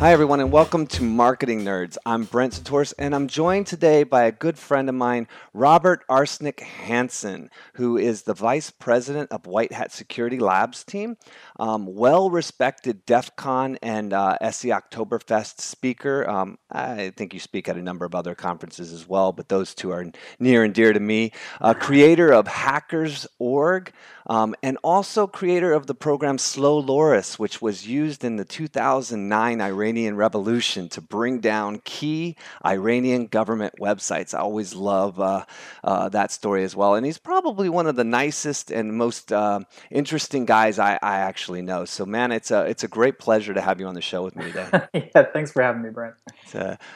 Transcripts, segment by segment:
Hi, everyone, and welcome to Marketing Nerds. I'm Brent Csutoras, and I'm joined today by a good friend of mine, Robert RSnake Hansen, who is the Vice President of White Hat Security Labs team, um, well respected DEF CON and uh, SE Oktoberfest speaker. Um, I think you speak at a number of other conferences as well, but those two are near and dear to me. Uh, creator of Hackers.org, um, and also creator of the program Slowloris, which was used in the 2009 Iranian Revolution to bring down key Iranian government websites. I always love uh, uh, that story as well. And he's probably one of the nicest and most uh, interesting guys I, I, actually know. So, man, it's a it's a great pleasure to have you on the show with me today. yeah, thanks for having me, Brent.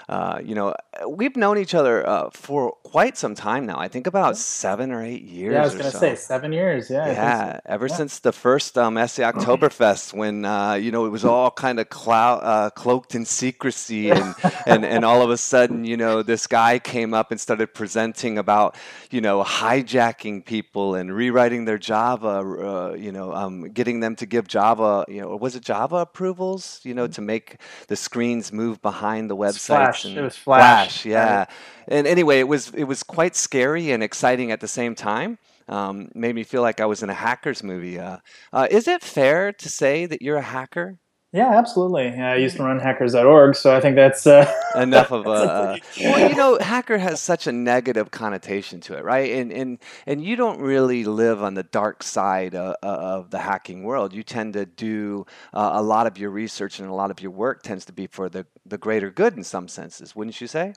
Uh, you know, we've known each other uh, for quite some time now. I think about seven or eight years. Yeah, I was going to so. say seven years. Yeah. Yeah, so. ever yeah. since the first um, SE Oktoberfest, when uh, you know it was all kind of clou- uh, cloaked in secrecy, and, and and all of a sudden, you know, this guy came up and started presenting about you know hijacking people and rewriting their Java, uh, you know, um, getting them to give Java, you know, or was it Java approvals, you know, to make the screens move behind the website. Flash. it was Flash. Flash yeah. Right. And anyway, it was it was quite scary and exciting at the same time. Um, made me feel like I was in a hackers movie. Uh, uh, is it fair to say that you're a hacker? Yeah, absolutely. I used to run hackers.org, so I think that's uh, enough of a. Uh, well, you know, hacker has such a negative connotation to it, right? And and and you don't really live on the dark side of, of the hacking world. You tend to do uh, a lot of your research and a lot of your work tends to be for the the greater good in some senses, wouldn't you say?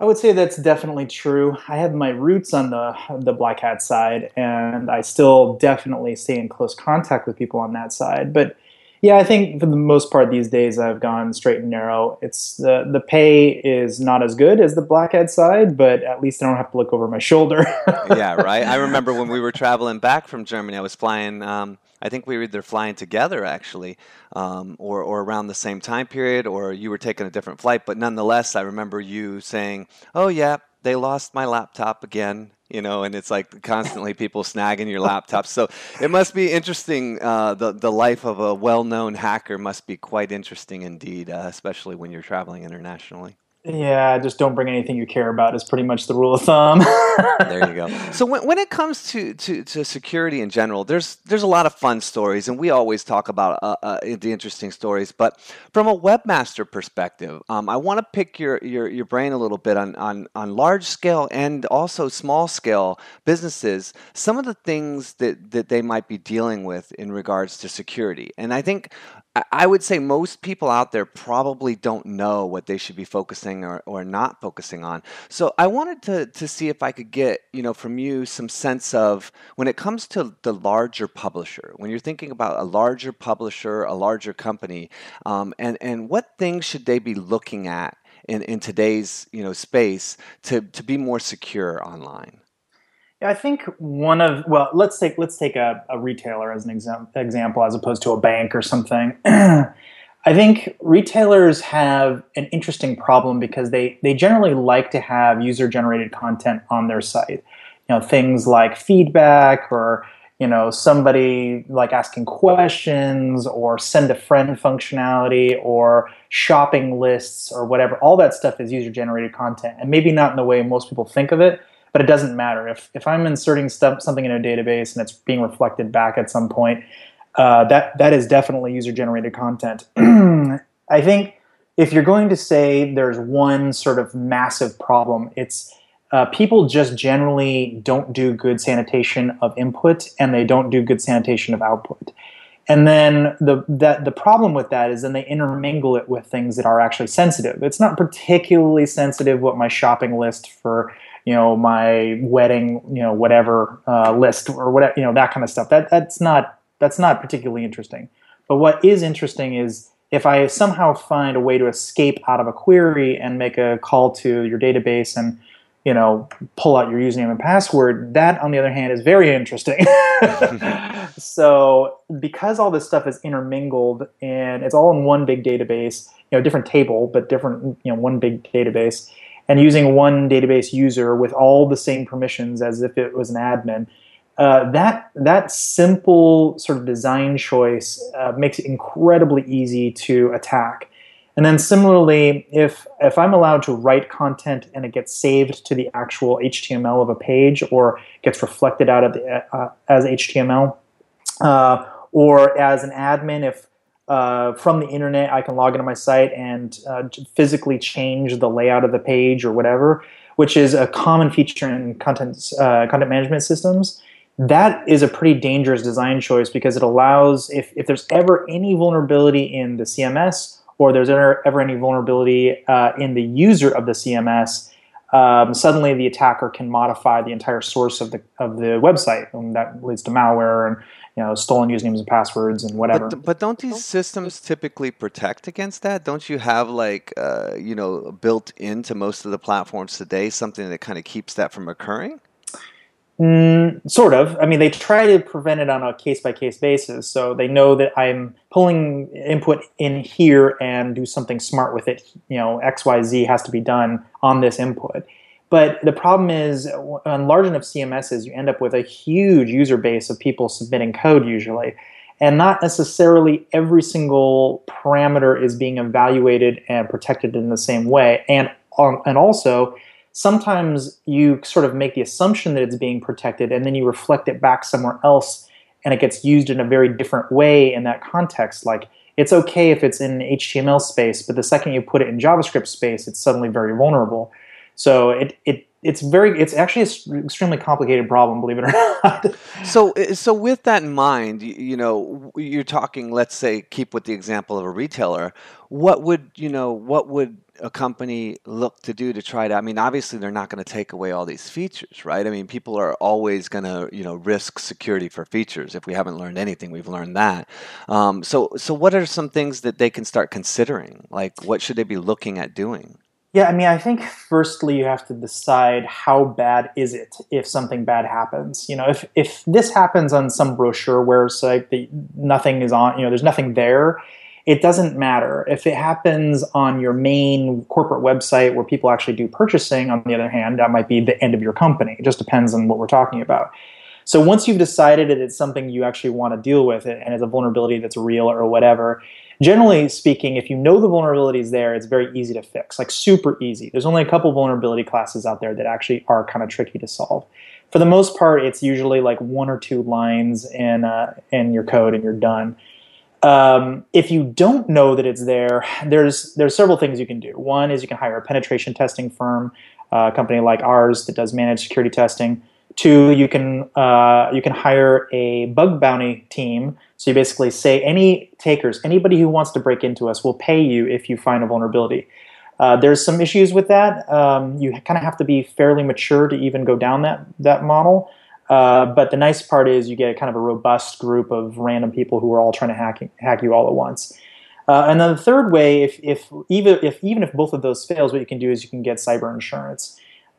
I would say that's definitely true. I have my roots on the the black hat side, and I still definitely stay in close contact with people on that side, but yeah, I think for the most part these days I've gone straight and narrow. It's the the pay is not as good as the black hat side, but at least I don't have to look over my shoulder. yeah, right. I remember when we were traveling back from Germany, I was flying. Um, I think we were either flying together actually, um, or or around the same time period, or you were taking a different flight. But nonetheless, I remember you saying, "Oh yeah, they lost my laptop again you know, and it's like constantly people snagging your laptops. So it must be interesting. Uh, the the life of a well-known hacker must be quite interesting indeed, uh, especially when you're traveling internationally. Yeah, just don't bring anything you care about is pretty much the rule of thumb. there you go. So when, when it comes to, to, to, security in general, there's there's a lot of fun stories, and we always talk about uh, uh, the interesting stories. But from a webmaster perspective, um, I want to pick your, your your brain a little bit on, on on large scale and also small scale businesses. Some of the things that that they might be dealing with in regards to security, and I think I would say most people out there probably don't know what they should be focusing or, or not focusing on. So I wanted to, to see if I could get, you know, from you some sense of when it comes to the larger publisher, when you're thinking about a larger publisher, a larger company, um, and, and what things should they be looking at in, in today's, you know, space to, to be more secure online? I think one of well, let's take let's take a, a retailer as an exam, example, as opposed to a bank or something. I think retailers have an interesting problem because they they generally like to have user generated content on their site. You know, things like feedback or you know somebody like asking questions or send a friend functionality or shopping lists or whatever. All that stuff is user generated content, and maybe not in the way most people think of it but it doesn't matter if if I'm inserting stuff something in a database and it's being reflected back at some point. Uh, that that is definitely user generated content. I think if you're going to say there's one sort of massive problem, it's uh, people just generally don't do good sanitation of input and they don't do good sanitation of output. And then the that the problem with that is then they intermingle it with things that are actually sensitive. It's not particularly sensitive what my shopping list for you know my wedding you know whatever uh, list or whatever you know that kind of stuff that that's not that's not particularly interesting but what is interesting is if i somehow find a way to escape out of a query and make a call to your database and you know, pull out your username and password. That, on the other hand, is very interesting. so, because all this stuff is intermingled and it's all in one big database, you know, different table, but different, you know, one big database, and using one database user with all the same permissions as if it was an admin. Uh, that that simple sort of design choice uh, makes it incredibly easy to attack. And then similarly, if if I'm allowed to write content and it gets saved to the actual HTML of a page or gets reflected out of the, uh, as HTML, uh, or as an admin, if uh, from the internet I can log into my site and uh, physically change the layout of the page or whatever, which is a common feature in content uh, content management systems. That is a pretty dangerous design choice because it allows if, if there's ever any vulnerability in the cms or there's ever, ever any vulnerability uh, in the user of the CMS, um, suddenly the attacker can modify the entire source of the of the website, and that leads to malware and you know stolen usernames and passwords and whatever. But, but don't these systems typically protect against that? Don't you have like uh, you know built into most of the platforms today something that kind of keeps that from occurring? Mm, sort of. I mean, they try to prevent it on a case by case basis. So they know that I'm pulling input in here and do something smart with it. You know, X, Y, Z has to be done on this input. But the problem is, on large enough CMSs, you end up with a huge user base of people submitting code usually. And not necessarily every single parameter is being evaluated and protected in the same way. And, um, and also, sometimes you sort of make the assumption that it's being protected and then you reflect it back somewhere else and it gets used in a very different way in that context like it's okay if it's in html space but the second you put it in javascript space it's suddenly very vulnerable so it, it it's very it's actually an extremely complicated problem believe it or not. So uh, so with that in mind you know you're talking let's say keep with the example of a retailer. What would you know what would a company look to do to try to i mean obviously they're not going to take away all these features right? I mean people are always going to you know risk security for features. If we haven't learned anything we've learned that. Um, so so what are some things that they can start considering? Like what should they be looking at doing yeah, I mean, I think firstly you have to decide how bad is it if something bad happens. You know, if if this happens on some brochure where it's like the, nothing is on, you know, there's nothing there, it doesn't matter. If it happens on your main corporate website where people actually do purchasing, on the other hand, that might be the end of your company. It just depends on what we're talking about. So once you've decided that it's something you actually want to deal with it and it's a vulnerability that's real or whatever, generally speaking, if you know the vulnerability is there, it's very easy to fix, like super easy. There's only a couple vulnerability classes out there that actually are kind of tricky to solve. For the most part, it's usually like one or two lines in uh, in your code and you're done. Um, if you don't know that it's there, there's there's several things you can do. One is you can hire a penetration testing firm, uh, a company like ours that does managed security testing. Two, you can uh, you can hire a bug bounty team. So you basically say any takers, anybody who wants to break into us, will pay you if you find a vulnerability. Uh, there's some issues with that. Um, you kind of have to be fairly mature to even go down that that model. Uh, but the nice part is you get kind of a robust group of random people who are all trying to hack, hack you all at once. Uh, and then the third way, if, if, even, if even if both of those fails, what you can do is you can get cyber insurance.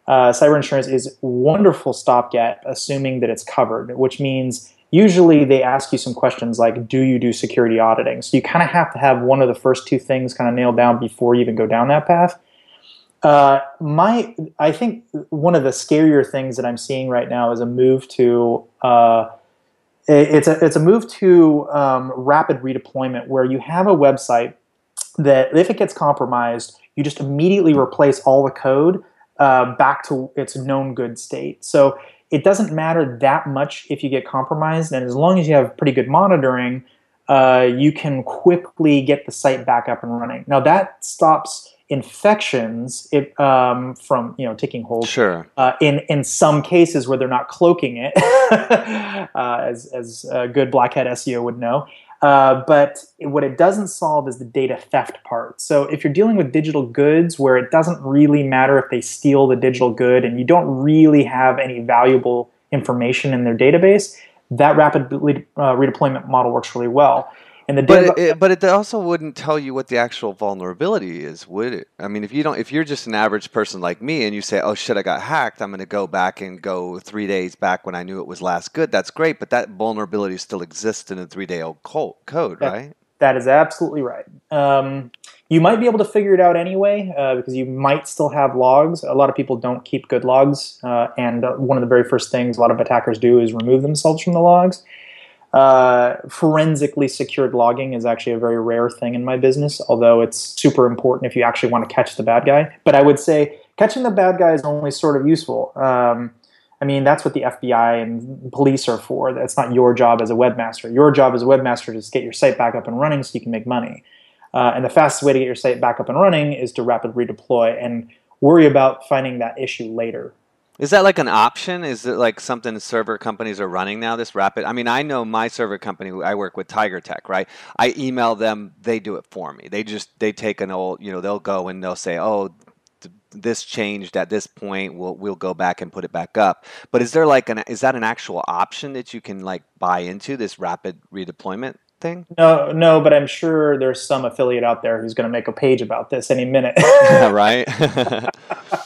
Uh, cyber insurance is wonderful stopgap, assuming that it's covered, which means usually they ask you some questions like, do you do security auditing? So you kind of have to have one of the first two things kind of nailed down before you even go down that path. Uh, my, I think one of the scarier things that I'm seeing right now is a move to. Uh, it's a it's a move to um, rapid redeployment where you have a website that if it gets compromised, you just immediately replace all the code uh, back to its known good state. So it doesn't matter that much if you get compromised, and as long as you have pretty good monitoring, uh, you can quickly get the site back up and running. Now that stops infections it, um, from you know taking hold. Sure. Uh, in in some cases where they're not cloaking it, uh, as as a good black hat SEO would know. Uh, but what it doesn't solve is the data theft part. So if you're dealing with digital goods where it doesn't really matter if they steal the digital good and you don't really have any valuable information in their database, that rapid uh, redeployment model works really well. And the But it, it- but it also wouldn't tell you what the actual vulnerability is, would it? I mean, if you don't, if you're just an average person like me, and you say, "Oh shit, I got hacked," I'm going to go back and go three days back when I knew it was last good. That's great, but that vulnerability still exists in a three day old co- code, Yeah. right? That is absolutely right. Um, you might be able to figure it out anyway uh, because you might still have logs. A lot of people don't keep good logs, uh, and uh, one of the very first things a lot of attackers do is remove themselves from the logs. Uh, forensically secured logging is actually a very rare thing in my business, although it's super important if you actually want to catch the bad guy. But I would say catching the bad guy is only sort of useful. Um, I mean, that's what the FBI and police are for. That's not your job as a webmaster. Your job as a webmaster is to get your site back up and running so you can make money. Uh, and the fastest way to get your site back up and running is to rapidly redeploy and worry about finding that issue later. Is that like an option? Is it like something server companies are running now? This rapid. I mean, I know my server company. I work with Tiger Tech, right? I email them, they do it for me. They just they take an old, you know, they'll go and they'll say, oh, th- this changed at this point. We'll we'll go back and put it back up. But is there like an is that an actual option that you can like buy into this rapid redeployment thing? No, no, but I'm sure there's some affiliate out there who's going to make a page about this any minute. Yeah, right.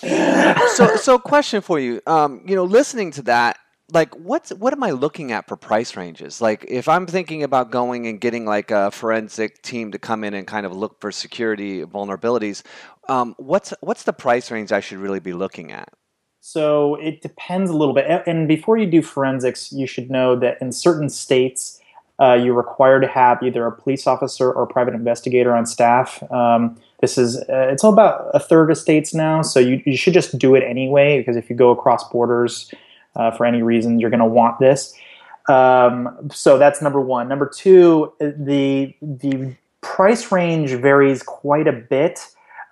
so so question for you. Um, you know, listening to that, like what's what am I looking at for price ranges? Like if I'm thinking about going and getting like a forensic team to come in and kind of look for security vulnerabilities, um, what's what's the price range I should really be looking at? So it depends a little bit. And before you do forensics, you should know that in certain states, uh, you're required to have either a police officer or a private investigator on staff. Um, this is uh, it's all about a third of states now, so you, you should just do it anyway because if you go across borders uh, for any reason, you're going to want this. Um, so that's number one. Number two, uh, the the price range varies quite a bit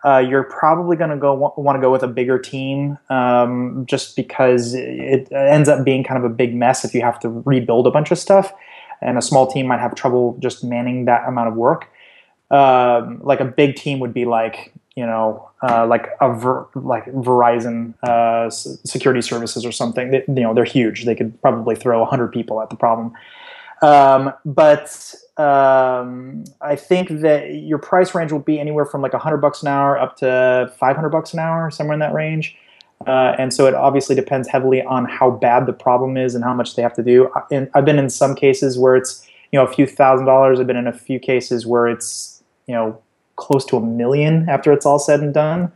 uh, you're probably going to go want to go with a bigger team um, just because it ends up being kind of a big mess if you have to rebuild a bunch of stuff and a small team might have trouble just manning that amount of work. Um, like a big team would be like you know uh, like a ver- like Verizon uh, security services or something. They, you know they're huge. They could probably throw 100 people at the problem. Um, but um, I think that your price range will be anywhere from like 100 bucks an hour up to 500 bucks an hour, somewhere in that range. Uh, and so it obviously depends heavily on how bad the problem is and how much they have to do. And I've been in some cases where it's you know a few thousand dollars. I've been in a few cases where it's you know close to a million after it's all said and done.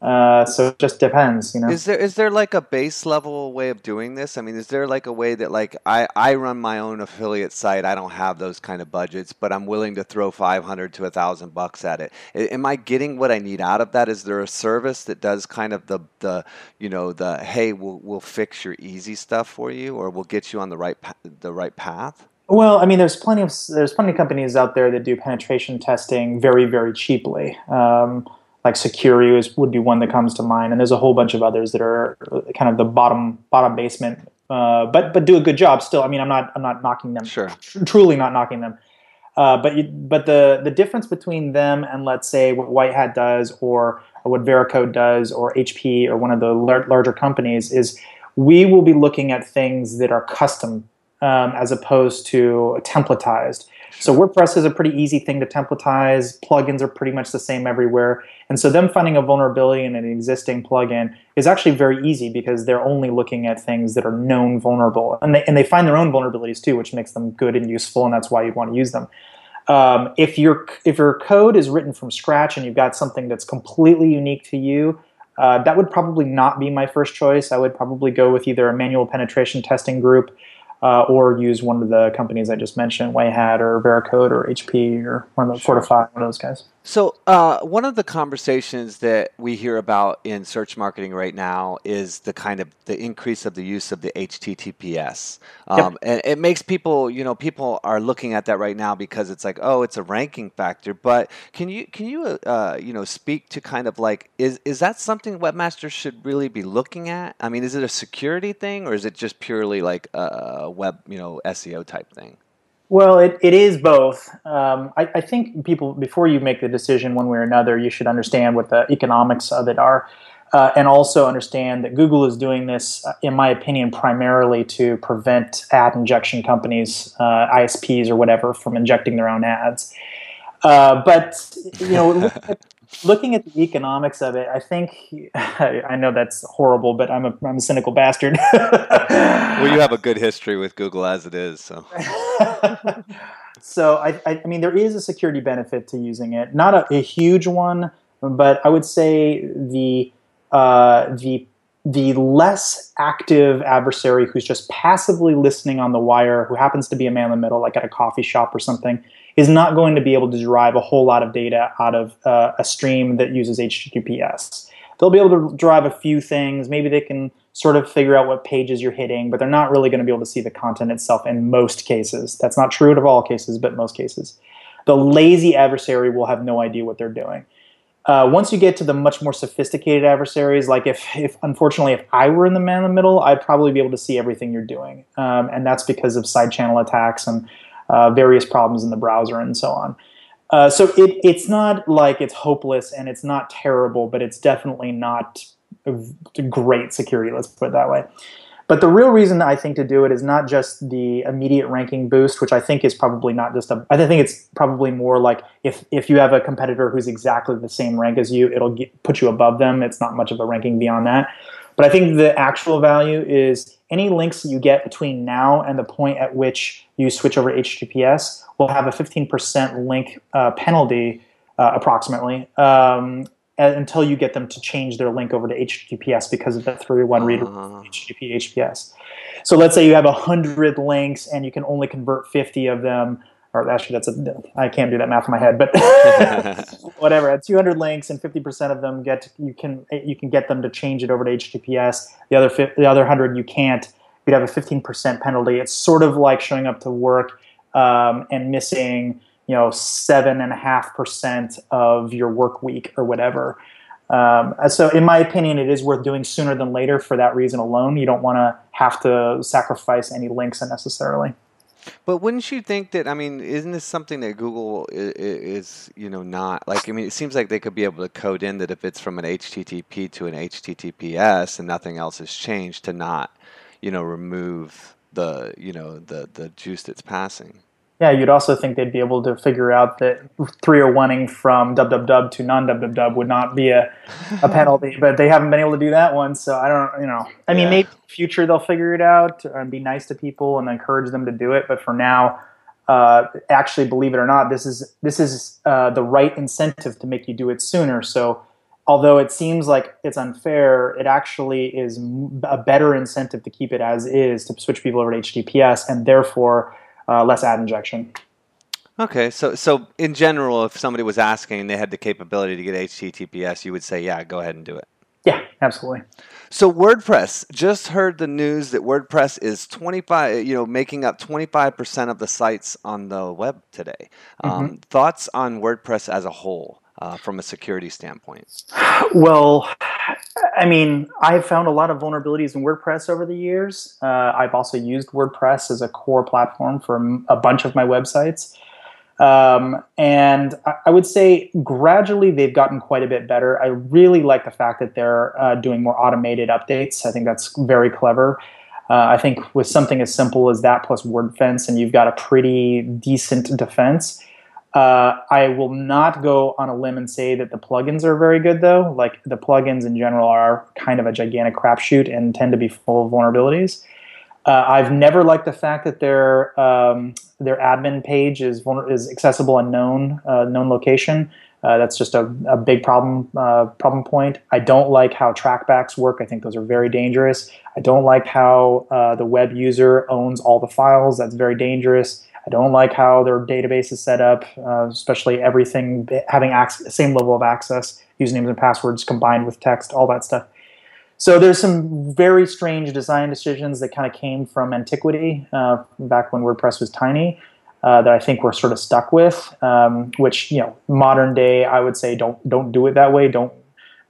Uh, so it just depends, you know. Is there is there like a base level way of doing this? I mean, is there like a way that like I I run my own affiliate site. I don't have those kind of budgets, but I'm willing to throw 500 to a 1000 bucks at it. Am I getting what I need out of that? Is there a service that does kind of the the you know the hey, we'll we'll fix your easy stuff for you or we'll get you on the right pa- the right path? Well, I mean, there's plenty of there's plenty of companies out there that do penetration testing very very cheaply. Um, like Sucuri is, would be one that comes to mind, and there's a whole bunch of others that are kind of the bottom bottom basement, uh, but but do a good job still. I mean, I'm not I'm not knocking them. Sure. tr- truly not knocking them. Uh, but you, but the the difference between them and let's say what White Hat does or what Veracode does or HP or one of the lar- larger companies is we will be looking at things that are custom um, as opposed to templatized. So WordPress is a pretty easy thing to templatize. Plugins are pretty much the same everywhere. And so them finding a vulnerability in an existing plugin is actually very easy because they're only looking at things that are known vulnerable. And they, and they find their own vulnerabilities too, which makes them good and useful, and that's why you'd want to use them. Um, if your if your code is written from scratch and you've got something that's completely unique to you, uh, that would probably not be my first choice. I would probably go with either a manual penetration testing group uh, or use one of the companies I just mentioned, White Hat or Veracode or HP or one of the Fortify, one of those guys. So, uh, one of the conversations that we hear about in search marketing right now is the kind of the increase of the use of the HTTPS, um, and it makes people, you know, people are looking at that right now because it's like, oh, it's a ranking factor. But can you can you uh, you know speak to kind of like is is that something webmasters should really be looking at? I mean, is it a security thing or is it just purely like a web you know SEO type thing? Well, it, it is both. Um, I, I think people, before you make the decision one way or another, you should understand what the economics of it are. uh, and also understand that Google is doing this, uh, in my opinion, primarily to prevent ad injection companies, uh, ISPs or whatever, from injecting their own ads. Uh, but you know, looking at, the economics of it, I think I know that's horrible, but I'm a I'm a cynical bastard. well, you have a good history with Google as it is, so. so I, I, mean, there is a security benefit to using it, not a, a huge one, but I would say the uh, the the less active adversary who's just passively listening on the wire, who happens to be a man in the middle, like at a coffee shop or something, is not going to be able to derive a whole lot of data out of uh, a stream that uses HTTPS. They'll be able to derive a few things. Maybe they can sort of figure out what pages you're hitting, but they're not really going to be able to see the content itself in most cases. That's not true of all cases, but most cases. The lazy adversary will have no idea what they're doing. Uh, once you get to the much more sophisticated adversaries, like if, if unfortunately if I were in the man in the middle, I'd probably be able to see everything you're doing, um, and that's because of side channel attacks and uh, various problems in the browser and so on. Uh, so it, it's not like it's hopeless and it's not terrible, but it's definitely not great security. Let's put it that way. But the real reason I think to do it is not just the immediate ranking boost, which I think is probably not just a. I think it's probably more like if if you have a competitor who's exactly the same rank as you, it'll get, put you above them. It's not much of a ranking beyond that. But I think the actual value is any links you get between now and the point at which you switch over HTTPS will have a 15% link uh, penalty, uh, approximately, um, until you get them to change their link over to HTTPS because of the 301 reader uh. HTTP HTTPS. So let's say you have 100 links and you can only convert 50 of them, or actually that's a, I can't do that math in my head, but whatever. At 200 links and 50% of them get you can you can get them to change it over to HTTPS. The other the other 100 you can't. You'd have a 15% penalty. It's sort of like showing up to work um, and missing you know seven and a half percent of your work week or whatever. Um, so, in my opinion, it is worth doing sooner than later for that reason alone. You don't want to have to sacrifice any links unnecessarily. But wouldn't you think that? I mean, isn't this something that Google is, is, you know, not like? I mean, it seems like they could be able to code in that if it's from an HTTP to an HTTPS and nothing else has changed, to not, you know, remove the, you know, the the juice that's passing yeah, you'd also think they'd be able to figure out that three or oneing from www to non www would not be a, a penalty, but they haven't been able to do that one. So I don't, you know, I mean, maybe in the future they'll figure it out and be nice to people and encourage them to do it. But for now, uh, actually, believe it or not, this is this is uh, the right incentive to make you do it sooner. So although it seems like it's unfair, it actually is a better incentive to keep it as is to switch people over to HTTPS, and therefore uh, less ad injection. Okay, so so in general, if somebody was asking and they had the capability to get HTTPS, you would say, yeah, go ahead and do it. Yeah, absolutely. So WordPress just heard the news that WordPress is 25, you know, making up 25% of the sites on the web today. Um, mm-hmm. Thoughts on WordPress as a whole uh, from a security standpoint? Well, I mean, I've found a lot of vulnerabilities in WordPress over the years. Uh, I've also used WordPress as a core platform for a bunch of my websites. Um, and I, would say gradually they've gotten quite a bit better. I really like the fact that they're uh, doing more automated updates. I think that's very clever. Uh, I think with something as simple as that plus WordFence, and you've got a pretty decent defense. Uh, I will not go on a limb and say that the plugins are very good, though. Like the plugins in general are kind of a gigantic crapshoot and tend to be full of vulnerabilities. Uh, I've never liked the fact that their um, their admin page is is accessible in known uh, known location. Uh, that's just a, a big problem uh, problem point. I don't like how trackbacks work. I think those are very dangerous. I don't like how uh, the web user owns all the files. That's very dangerous. I don't like how their database is set up, uh, especially everything having access, same level of access, usernames and passwords combined with text, all that stuff. So there's some very strange design decisions that kind of came from antiquity, uh, back when WordPress was tiny, uh, that I think we're sort of stuck with. Um, which you know, modern day, I would say don't don't do it that way. Don't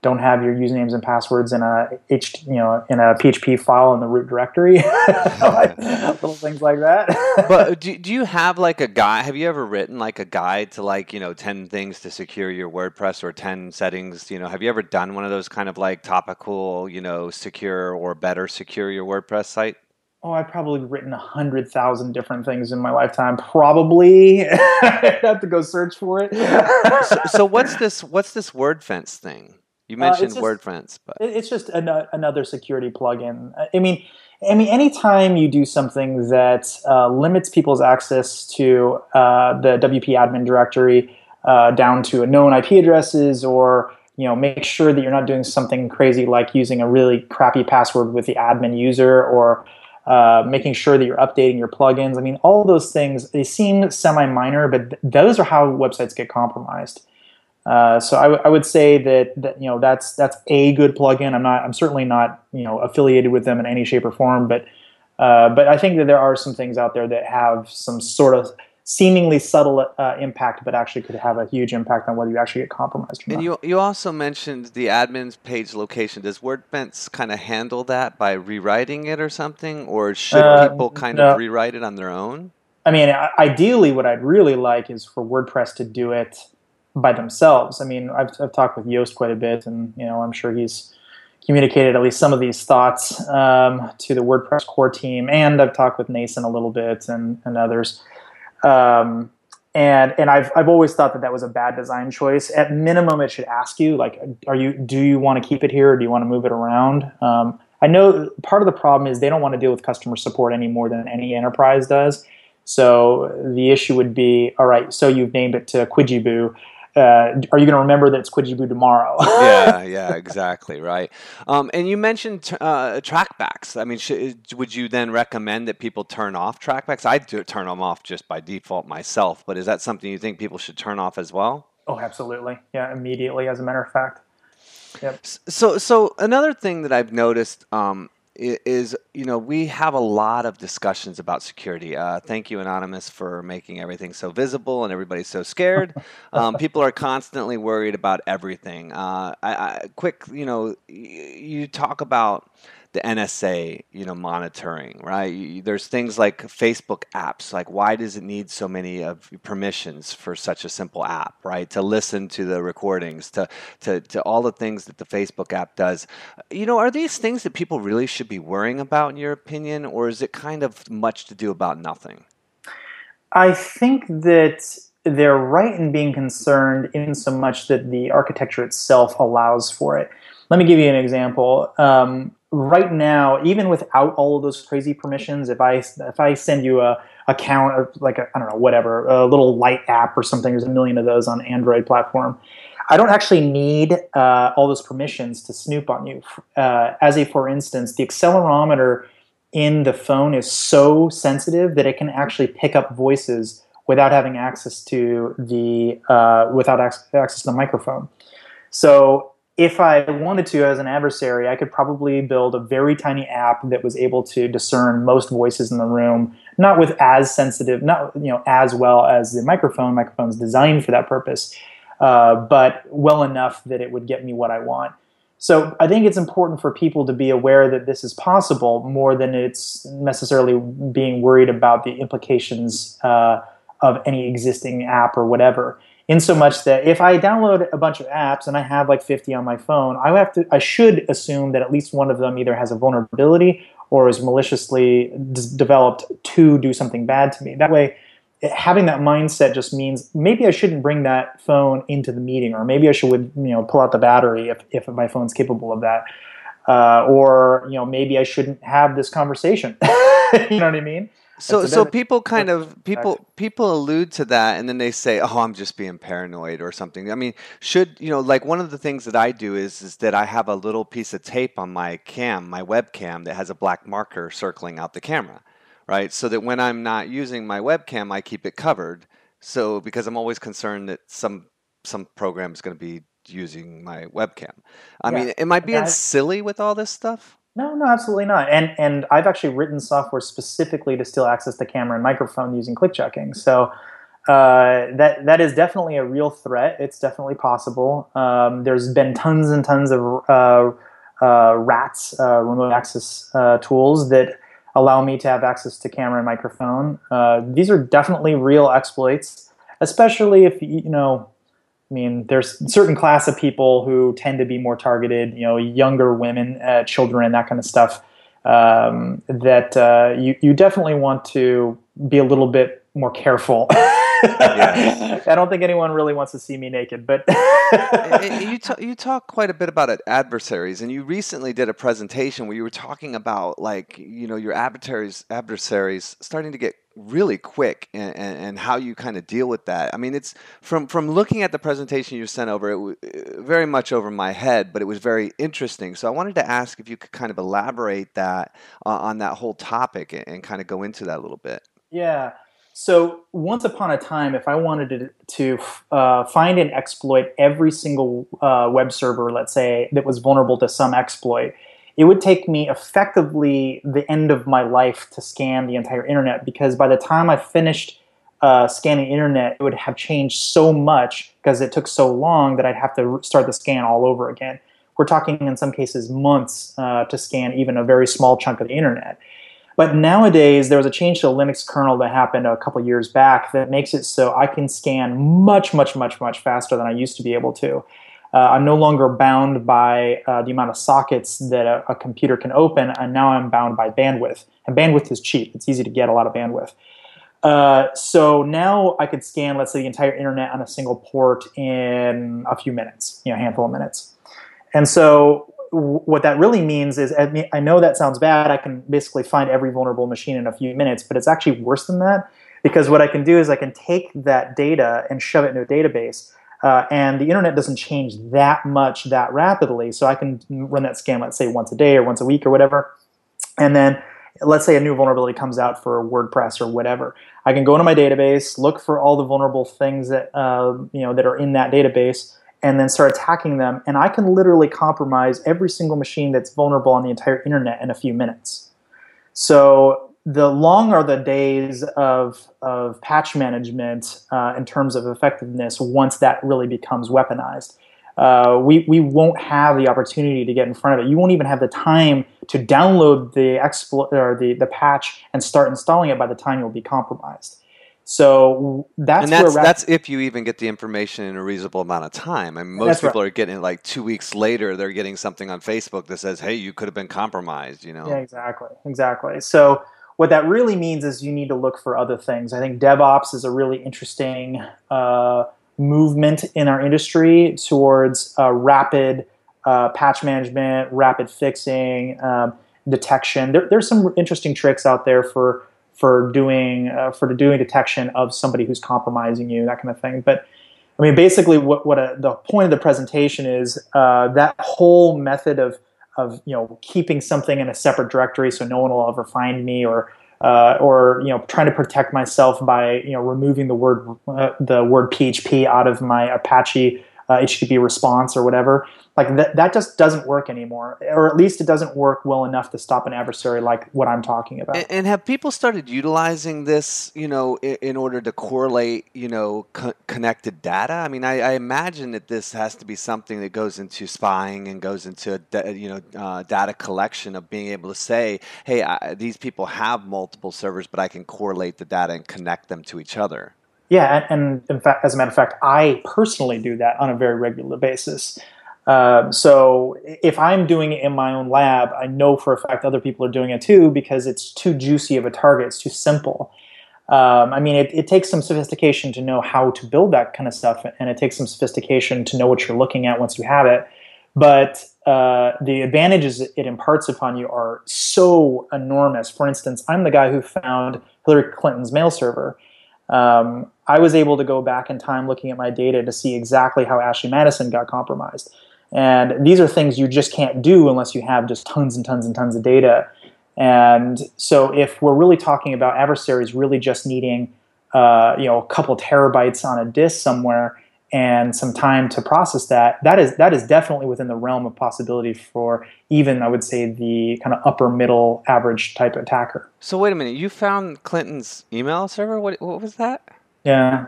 don't have your usernames and passwords in a H, you know, in a PHP file in the root directory, little things like that. but do, do you have like a guide? Have you ever written like a guide to like you know ten things to secure your WordPress or ten settings? You know, have you ever done one of those kind of like topical, you know, secure or better secure your WordPress site? oh, I've probably written a hundred thousand different things in my lifetime. Probably, I'd have to go search for it. so, so, what's this? What's this WordFence thing? You uh, mentioned uh, just, word but it's just an, another security plugin. I mean, I mean, anytime you do something that uh, limits people's access to uh, the WP admin directory uh, down to a known IP addresses, or you know, make sure that you're not doing something crazy like using a really crappy password with the admin user, or uh, making sure that you're updating your plugins. I mean, all those things they seem semi-minor, but th- those are how websites get compromised. Uh, so I, w- I would say that, that you know that's that's a good plugin. I'm not I'm certainly not you know affiliated with them in any shape or form, but uh, but I think that there are some things out there that have some sort of seemingly subtle uh, impact, but actually could have a huge impact on whether you actually get compromised. and not. you you also mentioned the admin's page location. Does WordFence kind of handle that by rewriting it or something, or should uh, people kind no. of rewrite it on their own? I mean, ideally, what I'd really like is for WordPress to do it by themselves. I mean, I've, I've talked with Yoast quite a bit, and you know, I'm sure he's communicated at least some of these thoughts um, to the WordPress core team, and I've talked with Nacin a little bit and, and others. Um, and and I've I've always thought that that was a bad design choice. At minimum, it should ask you like, are you do you want to keep it here or do you want to move it around? Um, I know part of the problem is they don't want to deal with customer support any more than any enterprise does. So the issue would be, all right, so you've named it to Quidjiboo uh, are you going to remember that it's Quidjiboo tomorrow? yeah, yeah, exactly, right. Um, and you mentioned uh, trackbacks. I mean, would you then recommend that people turn off trackbacks? I do turn them off just by default myself, but is that something you think people should turn off as well? Oh, absolutely. Yeah, immediately, as a matter of fact. Yep. So, so another thing that I've noticed um, is you know we have a lot of discussions about security. Uh, thank you, Anonymous, for making everything so visible and everybody's so scared. Um, people are constantly worried about everything. Uh, I, I, quick, you know, you talk about the NSA, you know, monitoring, right? There's things like Facebook apps. Like, why does it need so many of permissions for such a simple app, right? To listen to the recordings, to to to all the things that the Facebook app does. You know, are these things that people really should be worrying about, in your opinion, or is it kind of much to do about nothing? I think that they're right in being concerned in so much that the architecture itself allows for it. Let me give you an example. Um, right now, even without all of those crazy permissions, if I if I send you a account or like I don't know whatever a little light app or something, there's a million of those on Android platform. I don't actually need uh, all those permissions to snoop on you. Uh, as a for instance, the accelerometer in the phone is so sensitive that it can actually pick up voices without having access to the uh, without access to the microphone. So if I wanted to, as an adversary, I could probably build a very tiny app that was able to discern most voices in the room, not with as sensitive, not you know as well as the microphone. Microphone's designed for that purpose, uh, but well enough that it would get me what I want. So I think it's important for people to be aware that this is possible more than it's necessarily being worried about the implications uh, of any existing app or whatever in so much that if I download a bunch of apps and I have like 50 on my phone, I have to I should assume that at least one of them either has a vulnerability or is maliciously d- developed to do something bad to me. That way having that mindset just means maybe I shouldn't bring that phone into the meeting or maybe I should you know pull out the battery if if my phone's capable of that. Uh, or you know maybe I shouldn't have this conversation. you know what I mean? So so people kind of people people allude to that and then they say, "Oh, I'm just being paranoid or something." I mean, should, you know, like one of the things that I do is is that I have a little piece of tape on my cam, my webcam that has a black marker circling out the camera, right? So that when I'm not using my webcam, I keep it covered. So because I'm always concerned that some some program is going to be using my webcam. I yeah. mean, am I being silly with all this stuff? No, no, absolutely not. And and I've actually written software specifically to still access the camera and microphone using clickjacking. So uh, that that is definitely a real threat. It's definitely possible. Um, there's been tons and tons of uh, uh, RATs, uh, remote access uh, tools that allow me to have access to camera and microphone. Uh, these are definitely real exploits, especially if you know. I mean, there's a certain class of people who tend to be more targeted. You know, younger women, children, that kind of stuff. Um, that you you definitely want to be a little bit more careful. I don't think anyone really wants to see me naked, but you talk, you talk quite a bit about it, adversaries, and you recently did a presentation where you were talking about like you know your adversaries adversaries starting to get really quick and, and, and how you kind of deal with that. I mean, it's from from looking at the presentation you sent over, it was very much over my head, but it was very interesting. So I wanted to ask if you could kind of elaborate that uh, on that whole topic and, and kind of go into that a little bit. Yeah. So once upon a time, if I wanted to, to uh, find and exploit every single uh, web server, let's say that was vulnerable to some exploit, it would take me effectively the end of my life to scan the entire internet because by the time I finished uh, scanning internet, it would have changed so much because it took so long that I'd have to start the scan all over again. We're talking in some cases months uh, to scan even a very small chunk of the internet. But nowadays, there was a change to the Linux kernel that happened a couple years back that makes it so I can scan much, much, much, much faster than I used to be able to. Uh, I'm no longer bound by uh, the amount of sockets that a, a, computer can open, and now I'm bound by bandwidth. And bandwidth is cheap; it's easy to get a lot of bandwidth. Uh, so now I could scan, let's say, the entire internet on a single port in a few minutes, you know, a handful of minutes. And so what that really means is I know that sounds bad. I can basically find every vulnerable machine in a few minutes, but it's actually worse than that because what I can do is I can take that data and shove it into a database. Uh, and the internet doesn't change that much that rapidly. So I can run that scan, let's say once a day or once a week or whatever. And then let's say a new vulnerability comes out for WordPress or whatever. I can go into my database, look for all the vulnerable things that uh, you know that are in that database, and then start attacking them. And I can literally compromise every single machine that's vulnerable on the entire internet in a few minutes. So the long are the days of, of patch management uh, in terms of effectiveness once that really becomes weaponized. Uh, we, we won't have the opportunity to get in front of it. You won't even have the time to download the exploit or the, the patch and start installing it by the time you'll be compromised. So that's and that's, that's if you even get the information in a reasonable amount of time. I mean, most people right. are getting it like two weeks later. They're getting something on Facebook that says, "Hey, you could have been compromised." You know? Yeah, exactly, exactly. So what that really means is you need to look for other things. I think DevOps is a really interesting uh, movement in our industry towards uh, rapid uh, patch management, rapid fixing, um, detection. There, there's some interesting tricks out there for for doing uh, for doing detection of somebody who's compromising you, that kind of thing. But I mean, basically, what what a, the point of the presentation is uh, that whole method of of you know keeping something in a separate directory so no one will ever find me or uh, or you know trying to protect myself by you know removing the word uh, the word PHP out of my Apache HTTP uh, response or whatever like that, that just doesn't work anymore or at least it doesn't work well enough to stop an adversary like what i'm talking about. And, and have people started utilizing this you know in, in order to correlate you know co- connected data? I mean I, I, imagine that this has to be something that goes into spying and goes into you know uh, data collection of being able to say hey I, these people have multiple servers but i can correlate the data and connect them to each other yeah and, and in fact as a matter of fact i personally do that on a very regular basis um, so if I'm doing it in my own lab, I know for a fact other people are doing it too because it's too juicy of a target. It's too simple. Um, I mean, it, it, takes some sophistication to know how to build that kind of stuff, and it takes some sophistication to know what you're looking at once you have it. But uh, the advantages it imparts upon you are so enormous. For instance, I'm the guy who found Hillary Clinton's mail server. Um, I was able to go back in time looking at my data to see exactly how Ashley Madison got compromised. And these are things you just can't do unless you have just tons and tons and tons of data. And so, if we're really talking about adversaries really just needing, uh, you know, a couple terabytes on a disk somewhere and some time to process that, that is that is definitely within the realm of possibility for even I would say the kind of upper middle average type attacker. So wait a minute, you found Clinton's email server? What what was that? Yeah.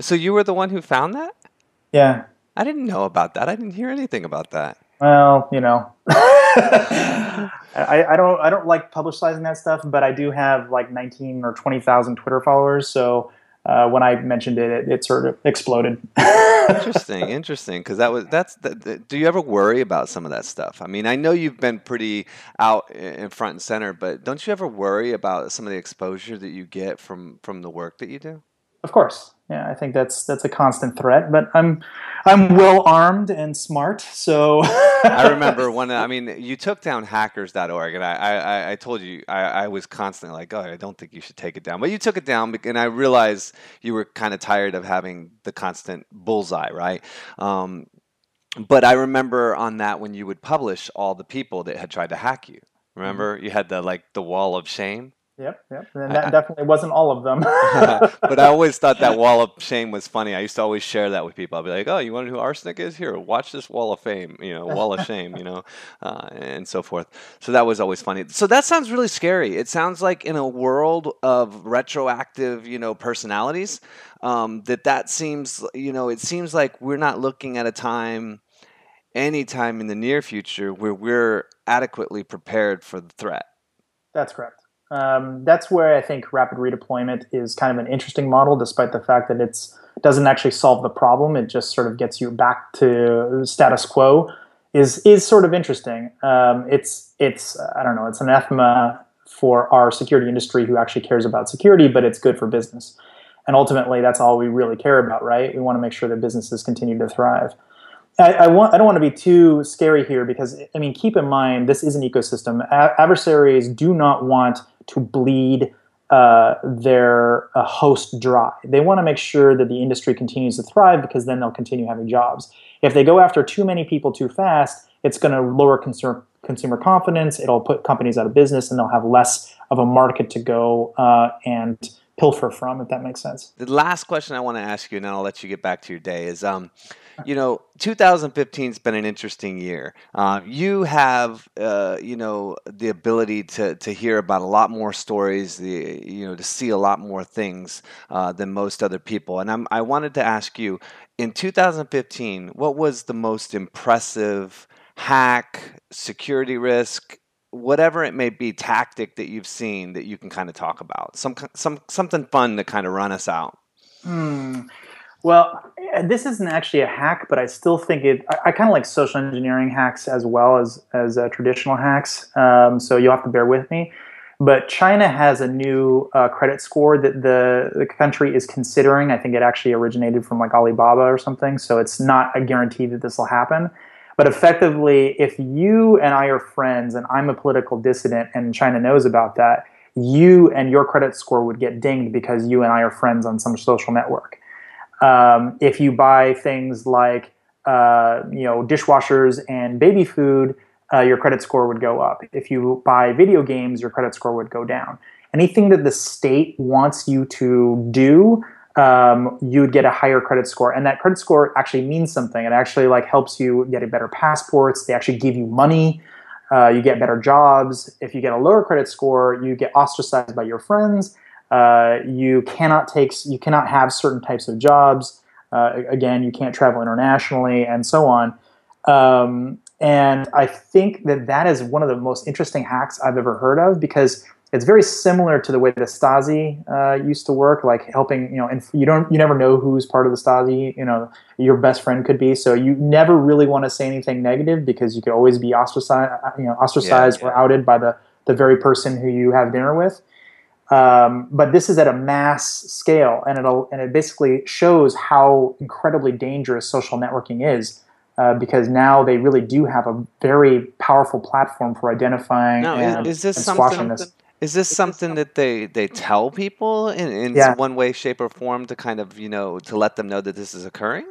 So you were the one who found that? Yeah. I didn't know about that. I didn't hear anything about that. Well, you know, I, I don't I don't like publicizing that stuff, but I do have like nineteen or twenty thousand Twitter followers. So uh, when I mentioned it, it, it sort of exploded. interesting, interesting. Because that was that's. The, the, do you ever worry about some of that stuff? I mean, I know you've been pretty out in front and center, but don't you ever worry about some of the exposure that you get from from the work that you do? Of course, yeah. I think that's that's a constant threat, but I'm I'm well armed and smart, so. I remember when I mean you took down hackers.org, and I I, I told you I, I was constantly like, oh, I don't think you should take it down, but you took it down, and I realized you were kind of tired of having the constant bullseye, right? Um, but I remember on that when you would publish all the people that had tried to hack you. Remember, you had the like the wall of shame. Yep, yep. And that I, definitely wasn't all of them. but I always thought that wall of shame was funny. I used to always share that with people. I'd be like, "Oh, you want to know who RSnake is? Here, watch this wall of fame, you know, wall of shame, you know, uh, and so forth." So that was always funny. So that sounds really scary. It sounds like in a world of retroactive, you know, personalities, um, that that seems, you know, it seems like we're not looking at a time, any time in the near future, where we're adequately prepared for the threat. That's correct. Um, that's where I think rapid redeployment is kind of an interesting model, despite the fact that it doesn't actually solve the problem. It just sort of gets you back to status quo. Is is sort of interesting. Um, it's it's I don't know. It's anathema for our security industry who actually cares about security, but it's good for business. And ultimately, that's all we really care about, right? We want to make sure that businesses continue to thrive. I, I, want, I don't want to be too scary here because, I mean, keep in mind, this is an ecosystem. A- adversaries do not want to bleed uh, their uh, host dry. They want to make sure that the industry continues to thrive because then they'll continue having jobs. If they go after too many people too fast, it's going to lower consumer consumer confidence. It'll put companies out of business, and they'll have less of a market to go uh, and pilfer from. If that makes sense. The last question I want to ask you, and then I'll let you get back to your day, is. Um, you know, 2015 has been an interesting year. Uh, you have, uh, you know, the ability to to hear about a lot more stories, the you know, to see a lot more things uh, than most other people. And I'm, I wanted to ask you, in 2015, what was the most impressive hack, security risk, whatever it may be, tactic that you've seen that you can kind of talk about? Some some something fun to kind of run us out. Hmm. Well, this isn't actually a hack, but I still think it. I, I kind of like social engineering hacks as well as as uh, traditional hacks. Um, so you'll have to bear with me. But China has a new uh, credit score that the the country is considering. I think it actually originated from like Alibaba or something. So it's not a guarantee that this will happen. But effectively, if you and I are friends, and I'm a political dissident, and China knows about that, you and your credit score would get dinged because you and I are friends on some social network. Um, if you buy things like uh, you know dishwashers and baby food, uh, your credit score would go up. If you buy video games, your credit score would go down. Anything that the state wants you to do, um, you'd get a higher credit score, and that credit score actually means something. It actually like helps you get a better passports. They actually give you money. Uh, you get better jobs. If you get a lower credit score, you get ostracized by your friends uh, you cannot take, you cannot have certain types of jobs. Uh, again, you can't travel internationally, and so on. Um, and I think that that is one of the most interesting hacks I've ever heard of because it's very similar to the way the Stasi uh, used to work, like helping you know, and you don't, you never know who's part of the Stasi. You know, your best friend could be, so you never really want to say anything negative because you could always be ostracized, you know, ostracized yeah, yeah. or outed by the the very person who you have dinner with. Um, but this is at a mass scale, and it'll and it basically shows how incredibly dangerous social networking is. Uh, because now they really do have a very powerful platform for identifying now, and, is, this and something this. Is this something that they, they tell people in, in yeah. one way, shape, or form to kind of you know to let them know that this is occurring?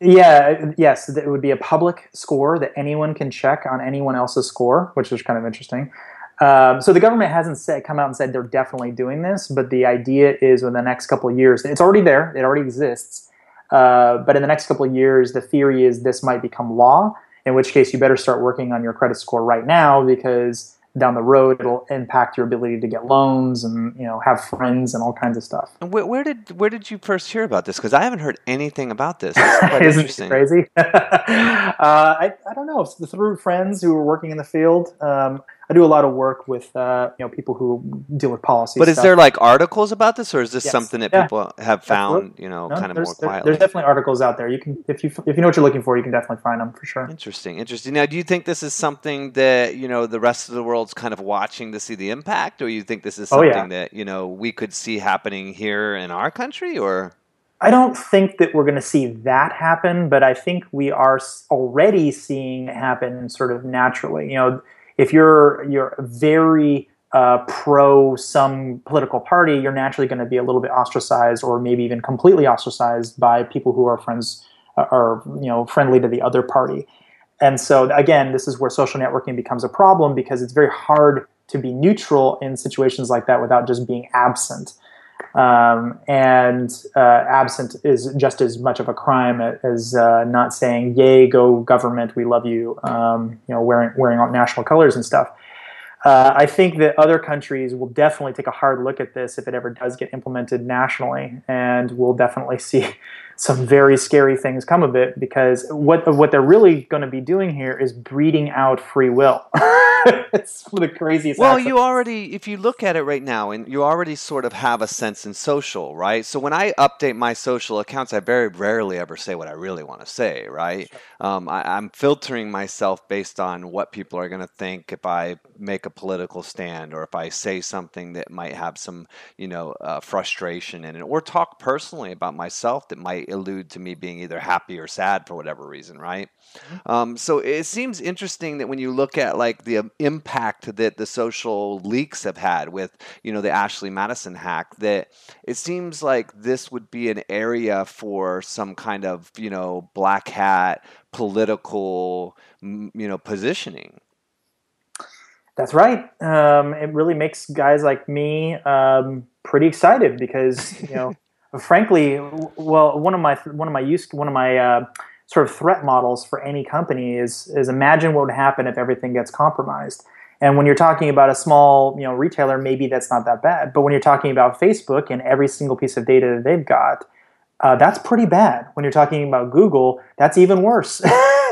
Yeah, yes, it would be a public score that anyone can check on anyone else's score, which is kind of interesting. Um, so the government hasn't said, come out and said they're definitely doing this, but the idea is in the next couple of years, it's already there, it already exists. Uh, but in the next couple of years, the theory is this might become law. In which case, you better start working on your credit score right now because down the road it'll impact your ability to get loans and you know have friends and all kinds of stuff. And where, where did where did you first hear about this? Because I haven't heard anything about this. It's quite Isn't interesting. it crazy? uh, I, I don't know. Through friends who were working in the field. Um, I do a lot of work with uh, you know people who deal with policy. But is stuff. there like articles about this, or is this Yes. something that Yeah. people have found, you know, No, kind of more quietly? there's definitely articles out there. You can if you if you know what you're looking for, you can definitely find them for sure. Interesting, interesting. Now, do you think this is something that you know the rest of the world's kind of watching to see the impact, or you think this is Oh, something yeah. that you know we could see happening here in our country, or I don't think that we're going to see that happen, but I think we are already seeing it happen sort of naturally. You know, if you're you're very uh, pro some political party, you're naturally going to be a little bit ostracized, or maybe even completely ostracized by people who are friends uh, or you know friendly to the other party. And so again, this is where social networking becomes a problem because it's very hard to be neutral in situations like that without just being absent um, and uh, absent is just as much of a crime as uh, not saying "Yay, go government, we love you." Um, you know, wearing wearing national colors and stuff. Uh, I think that other countries will definitely take a hard look at this if it ever does get implemented nationally, and we'll definitely see some very scary things come of it. Because what what they're really going to be doing here is breeding out free will. it's the craziest. well, you already, if you look at it right now, and you already sort of have a sense in social, right? So when I update my social accounts, I very rarely ever say what I really want to say, right? Um, I, I'm filtering myself based on what people are going to think if I make a political stand or if I say something that might have some, you know, uh, frustration in it, or talk personally about myself that might allude to me being either happy or sad for whatever reason, right? Um, so it seems interesting that when you look at like the um, impact that the social leaks have had with, you know, the Ashley Madison hack, that it seems like this would be an area for some kind of, you know, black hat political, you know, positioning. That's right. Um, it really makes guys like me um, pretty excited because you know, frankly, well, one of my one of my use one of my uh, sort of threat models for any company is is imagine what would happen if everything gets compromised. And when you're talking about a small, you know, retailer, maybe that's not that bad. But when you're talking about Facebook and every single piece of data that they've got, uh, that's pretty bad. When you're talking about Google, that's even worse.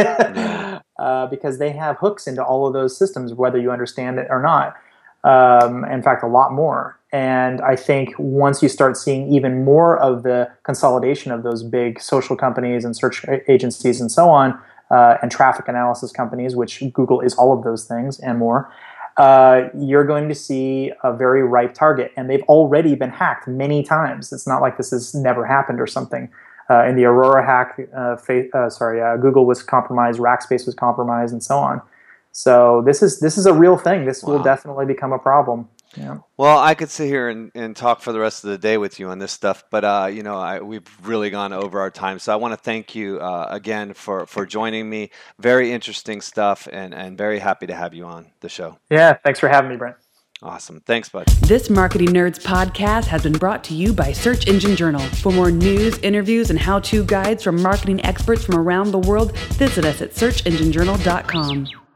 uh, because they have hooks into all of those systems, whether you understand it or not. Um, in fact, a lot more. And I think once you start seeing even more of the consolidation of those big social companies and search agencies and so on, uh, and traffic analysis companies, which Google is all of those things and more, uh, you're going to see a very ripe target. And they've already been hacked many times. It's not like this has never happened or something. Uh, in the Aurora hack, uh, fa- uh, sorry, uh, Google was compromised, Rackspace was compromised, and so on. So this is this is a real thing. This will definitely become a problem. Yeah. Well, I could sit here and, and talk for the rest of the day with you on this stuff, but uh, you know, I, we've really gone over our time. So I want to thank you uh, again for, for joining me. Very interesting stuff, and, and very happy to have you on the show. Yeah. Thanks for having me, Brent. Awesome. Thanks, bud. This Marketing Nerds podcast has been brought to you by Search Engine Journal. For more news, interviews, and how to guides from marketing experts from around the world, visit us at searchenginejournal.com.